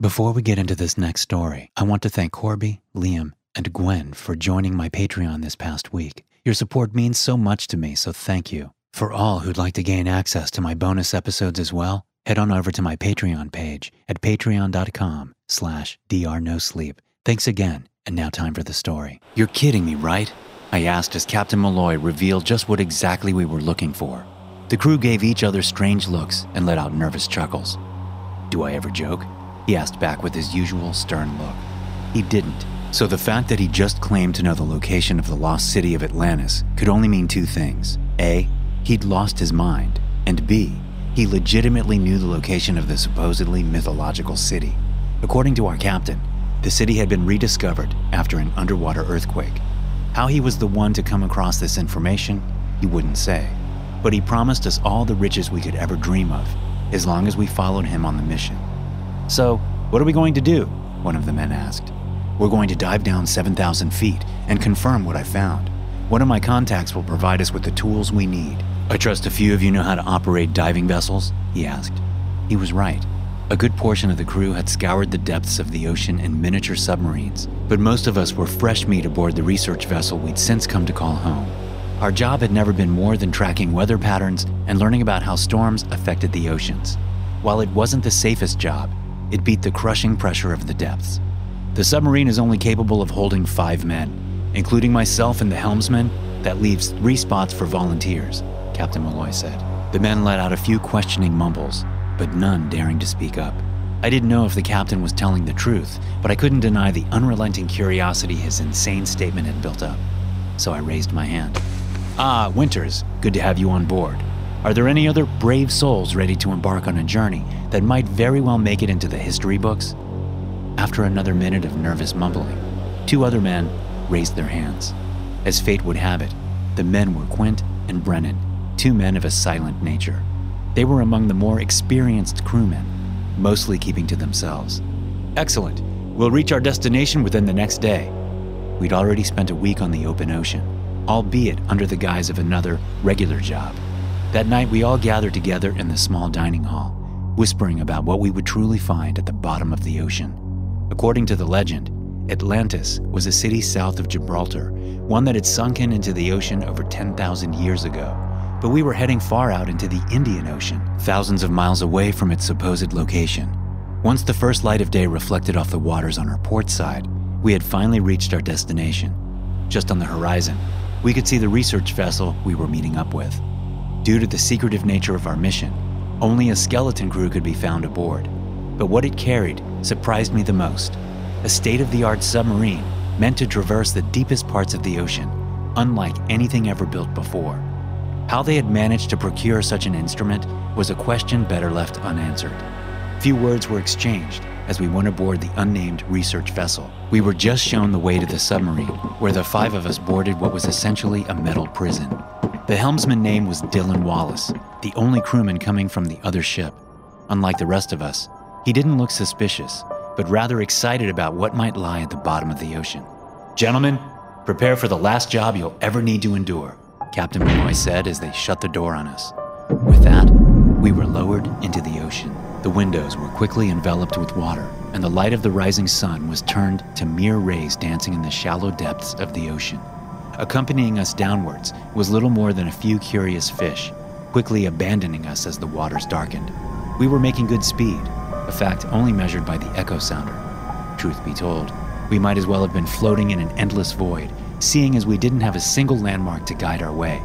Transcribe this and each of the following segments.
Before we get into this next story, I want to thank Corby, Liam, and Gwen for joining my Patreon this past week. Your support means so much to me, so thank you. For all who'd like to gain access to my bonus episodes as well, head on over to my Patreon page at patreon.com slash drnosleep. Thanks again, and now time for the story. You're kidding me, right? I asked as Captain Malloy revealed just what exactly we were looking for. The crew gave each other strange looks and let out nervous chuckles. Do I ever joke? He asked back with his usual stern look. He didn't. So the fact that he just claimed to know the location of the lost city of Atlantis could only mean two things. A, he'd lost his mind, and B, he legitimately knew the location of the supposedly mythological city. According to our captain, the city had been rediscovered after an underwater earthquake. How he was the one to come across this information, he wouldn't say. But he promised us all the riches we could ever dream of, as long as we followed him on the mission. So, what are we going to do? One of the men asked. We're going to dive down 7,000 feet and confirm what I found. One of my contacts will provide us with the tools we need. I trust a few of you know how to operate diving vessels? He asked. He was right. A good portion of the crew had scoured the depths of the ocean in miniature submarines, but most of us were fresh meat aboard the research vessel we'd since come to call home. Our job had never been more than tracking weather patterns and learning about how storms affected the oceans. While it wasn't the safest job, it beat the crushing pressure of the depths. The submarine is only capable of holding five men, including myself and the helmsman. That leaves three spots for volunteers, Captain Malloy said. The men let out a few questioning mumbles, but none daring to speak up. I didn't know if the captain was telling the truth, but I couldn't deny the unrelenting curiosity his insane statement had built up. So I raised my hand. Ah, Winters, good to have you on board. Are there any other brave souls ready to embark on a journey that might very well make it into the history books? After another minute of nervous mumbling, two other men raised their hands. As fate would have it, the men were Quint and Brennan, two men of a silent nature. They were among the more experienced crewmen, mostly keeping to themselves. Excellent. We'll reach our destination within the next day. We'd already spent a week on the open ocean, albeit under the guise of another regular job. That night, we all gathered together in the small dining hall, whispering about what we would truly find at the bottom of the ocean. According to the legend, Atlantis was a city south of Gibraltar, one that had sunken into the ocean over 10,000 years ago. But we were heading far out into the Indian Ocean, thousands of miles away from its supposed location. Once the first light of day reflected off the waters on our port side, we had finally reached our destination. Just on the horizon, we could see the research vessel we were meeting up with. Due to the secretive nature of our mission, only a skeleton crew could be found aboard. But what it carried surprised me the most a state of the art submarine meant to traverse the deepest parts of the ocean, unlike anything ever built before. How they had managed to procure such an instrument was a question better left unanswered. Few words were exchanged as we went aboard the unnamed research vessel. We were just shown the way to the submarine, where the five of us boarded what was essentially a metal prison. The helmsman's name was Dylan Wallace, the only crewman coming from the other ship. Unlike the rest of us, he didn't look suspicious, but rather excited about what might lie at the bottom of the ocean. Gentlemen, prepare for the last job you'll ever need to endure, Captain Malloy said as they shut the door on us. With that, we were lowered into the ocean. The windows were quickly enveloped with water, and the light of the rising sun was turned to mere rays dancing in the shallow depths of the ocean. Accompanying us downwards was little more than a few curious fish, quickly abandoning us as the waters darkened. We were making good speed, a fact only measured by the echo sounder, truth be told. We might as well have been floating in an endless void, seeing as we didn't have a single landmark to guide our way.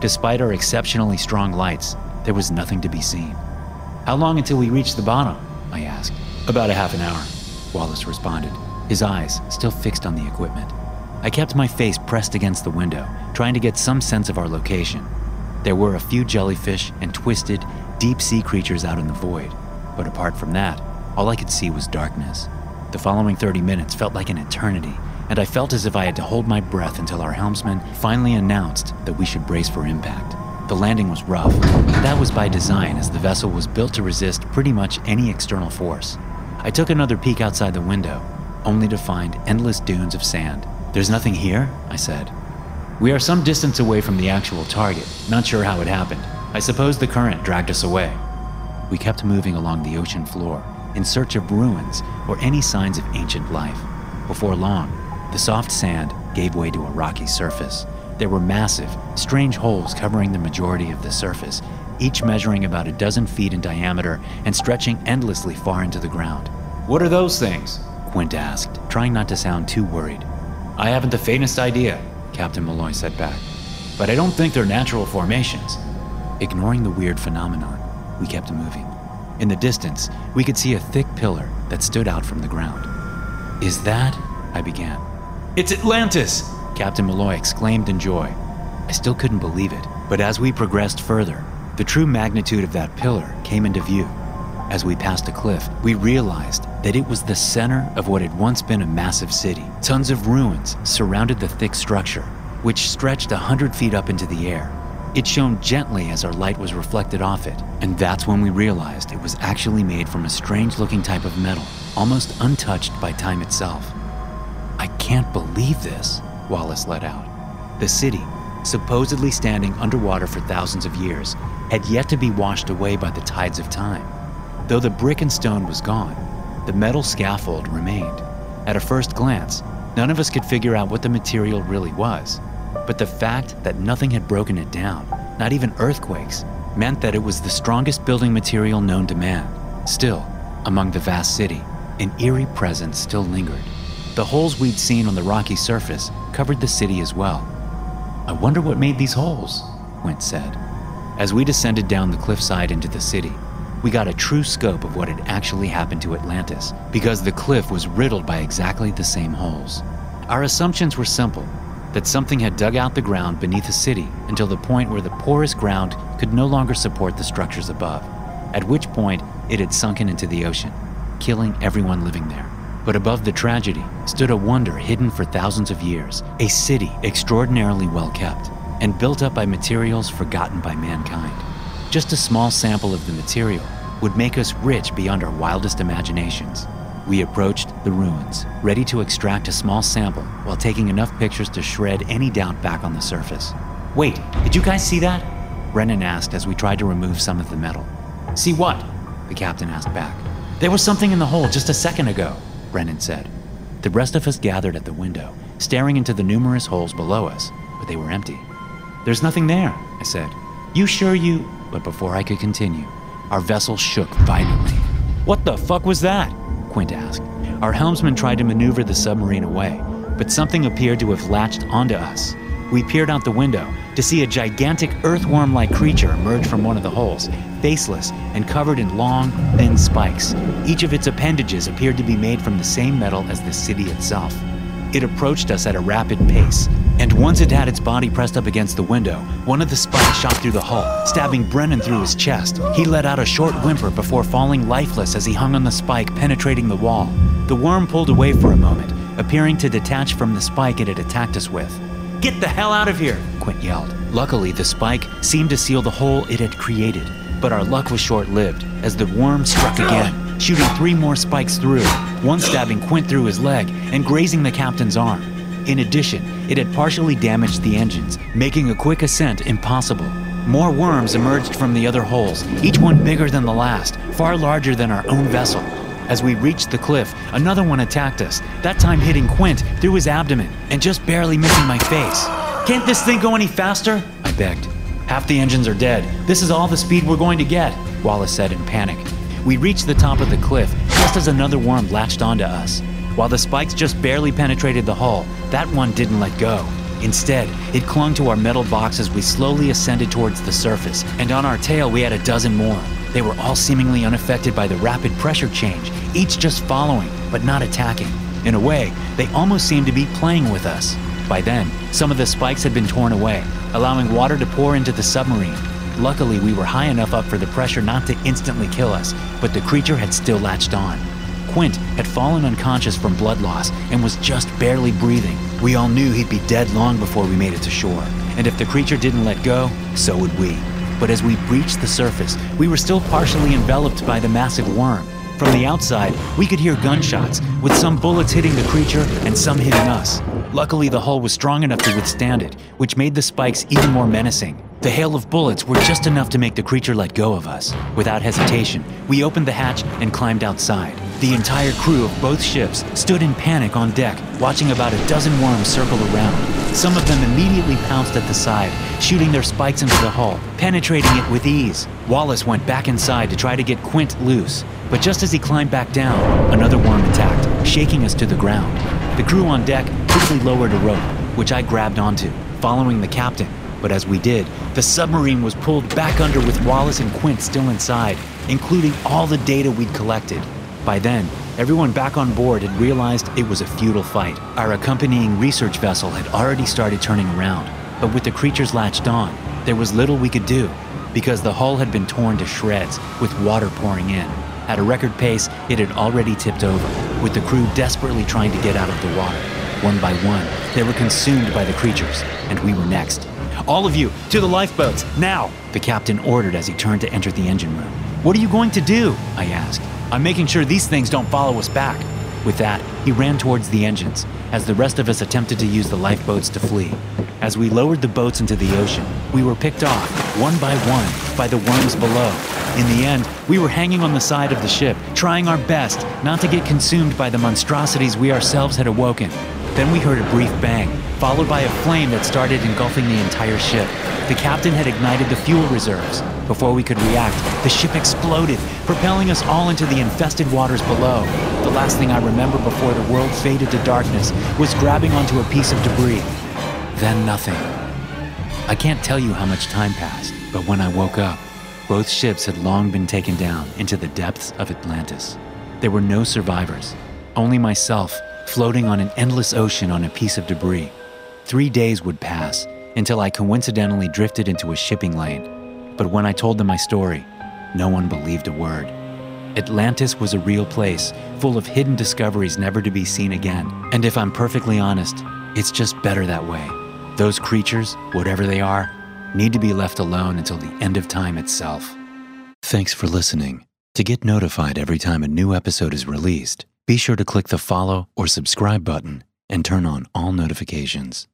Despite our exceptionally strong lights, there was nothing to be seen. How long until we reach the bottom? I asked. About a half an hour, Wallace responded, his eyes still fixed on the equipment. I kept my face pressed against the window, trying to get some sense of our location. There were a few jellyfish and twisted, deep sea creatures out in the void, but apart from that, all I could see was darkness. The following 30 minutes felt like an eternity, and I felt as if I had to hold my breath until our helmsman finally announced that we should brace for impact. The landing was rough, and that was by design as the vessel was built to resist pretty much any external force. I took another peek outside the window, only to find endless dunes of sand. There's nothing here, I said. We are some distance away from the actual target, not sure how it happened. I suppose the current dragged us away. We kept moving along the ocean floor in search of ruins or any signs of ancient life. Before long, the soft sand gave way to a rocky surface. There were massive, strange holes covering the majority of the surface, each measuring about a dozen feet in diameter and stretching endlessly far into the ground. What are those things? Quint asked, trying not to sound too worried. I haven't the faintest idea, Captain Malloy said back. But I don't think they're natural formations. Ignoring the weird phenomenon, we kept moving. In the distance, we could see a thick pillar that stood out from the ground. Is that? I began. It's Atlantis! Captain Malloy exclaimed in joy. I still couldn't believe it, but as we progressed further, the true magnitude of that pillar came into view. As we passed a cliff, we realized that it was the center of what had once been a massive city. Tons of ruins surrounded the thick structure, which stretched a hundred feet up into the air. It shone gently as our light was reflected off it, and that's when we realized it was actually made from a strange looking type of metal, almost untouched by time itself. I can't believe this, Wallace let out. The city, supposedly standing underwater for thousands of years, had yet to be washed away by the tides of time. Though the brick and stone was gone, the metal scaffold remained. At a first glance, none of us could figure out what the material really was. But the fact that nothing had broken it down, not even earthquakes, meant that it was the strongest building material known to man. Still, among the vast city, an eerie presence still lingered. The holes we'd seen on the rocky surface covered the city as well. I wonder what made these holes, Quint said. As we descended down the cliffside into the city, we got a true scope of what had actually happened to Atlantis because the cliff was riddled by exactly the same holes. Our assumptions were simple that something had dug out the ground beneath the city until the point where the porous ground could no longer support the structures above, at which point it had sunken into the ocean, killing everyone living there. But above the tragedy stood a wonder hidden for thousands of years, a city extraordinarily well kept and built up by materials forgotten by mankind. Just a small sample of the material would make us rich beyond our wildest imaginations. We approached the ruins, ready to extract a small sample while taking enough pictures to shred any doubt back on the surface. Wait, did you guys see that? Brennan asked as we tried to remove some of the metal. See what? The captain asked back. There was something in the hole just a second ago, Brennan said. The rest of us gathered at the window, staring into the numerous holes below us, but they were empty. There's nothing there, I said. You sure you. But before I could continue, our vessel shook violently. What the fuck was that? Quint asked. Our helmsman tried to maneuver the submarine away, but something appeared to have latched onto us. We peered out the window to see a gigantic earthworm like creature emerge from one of the holes, faceless and covered in long, thin spikes. Each of its appendages appeared to be made from the same metal as the city itself. It approached us at a rapid pace, and once it had its body pressed up against the window, one of the spikes shot through the hull, stabbing Brennan through his chest. He let out a short whimper before falling lifeless as he hung on the spike, penetrating the wall. The worm pulled away for a moment, appearing to detach from the spike it had attacked us with. Get the hell out of here, Quint yelled. Luckily, the spike seemed to seal the hole it had created, but our luck was short lived as the worm struck again, shooting three more spikes through, one stabbing Quint through his leg and grazing the captain's arm. In addition, it had partially damaged the engines, making a quick ascent impossible. More worms emerged from the other holes, each one bigger than the last, far larger than our own vessel. As we reached the cliff, another one attacked us, that time hitting Quint through his abdomen and just barely missing my face. Can't this thing go any faster? I begged. Half the engines are dead. This is all the speed we're going to get, Wallace said in panic. We reached the top of the cliff just as another worm latched onto us. While the spikes just barely penetrated the hull, that one didn't let go. Instead, it clung to our metal box as we slowly ascended towards the surface, and on our tail we had a dozen more. They were all seemingly unaffected by the rapid pressure change, each just following, but not attacking. In a way, they almost seemed to be playing with us. By then, some of the spikes had been torn away, allowing water to pour into the submarine. Luckily, we were high enough up for the pressure not to instantly kill us, but the creature had still latched on. Quint had fallen unconscious from blood loss and was just barely breathing. We all knew he'd be dead long before we made it to shore, and if the creature didn't let go, so would we. But as we breached the surface, we were still partially enveloped by the massive worm. From the outside, we could hear gunshots, with some bullets hitting the creature and some hitting us. Luckily, the hull was strong enough to withstand it, which made the spikes even more menacing. The hail of bullets were just enough to make the creature let go of us. Without hesitation, we opened the hatch and climbed outside. The entire crew of both ships stood in panic on deck, watching about a dozen worms circle around. Some of them immediately pounced at the side, shooting their spikes into the hull, penetrating it with ease. Wallace went back inside to try to get Quint loose, but just as he climbed back down, another worm attacked, shaking us to the ground. The crew on deck quickly lowered a rope, which I grabbed onto, following the captain. But as we did, the submarine was pulled back under with Wallace and Quint still inside, including all the data we'd collected. By then, everyone back on board had realized it was a futile fight. Our accompanying research vessel had already started turning around, but with the creatures latched on, there was little we could do because the hull had been torn to shreds with water pouring in. At a record pace, it had already tipped over, with the crew desperately trying to get out of the water. One by one, they were consumed by the creatures, and we were next. All of you, to the lifeboats, now! The captain ordered as he turned to enter the engine room. What are you going to do? I asked. I'm making sure these things don't follow us back. With that, he ran towards the engines, as the rest of us attempted to use the lifeboats to flee. As we lowered the boats into the ocean, we were picked off, one by one, by the worms below. In the end, we were hanging on the side of the ship, trying our best not to get consumed by the monstrosities we ourselves had awoken. Then we heard a brief bang, followed by a flame that started engulfing the entire ship. The captain had ignited the fuel reserves. Before we could react, the ship exploded, propelling us all into the infested waters below. The last thing I remember before the world faded to darkness was grabbing onto a piece of debris. Then nothing. I can't tell you how much time passed, but when I woke up, both ships had long been taken down into the depths of Atlantis. There were no survivors, only myself floating on an endless ocean on a piece of debris. Three days would pass until I coincidentally drifted into a shipping lane. But when I told them my story, no one believed a word. Atlantis was a real place, full of hidden discoveries never to be seen again. And if I'm perfectly honest, it's just better that way. Those creatures, whatever they are, need to be left alone until the end of time itself. Thanks for listening. To get notified every time a new episode is released, be sure to click the follow or subscribe button and turn on all notifications.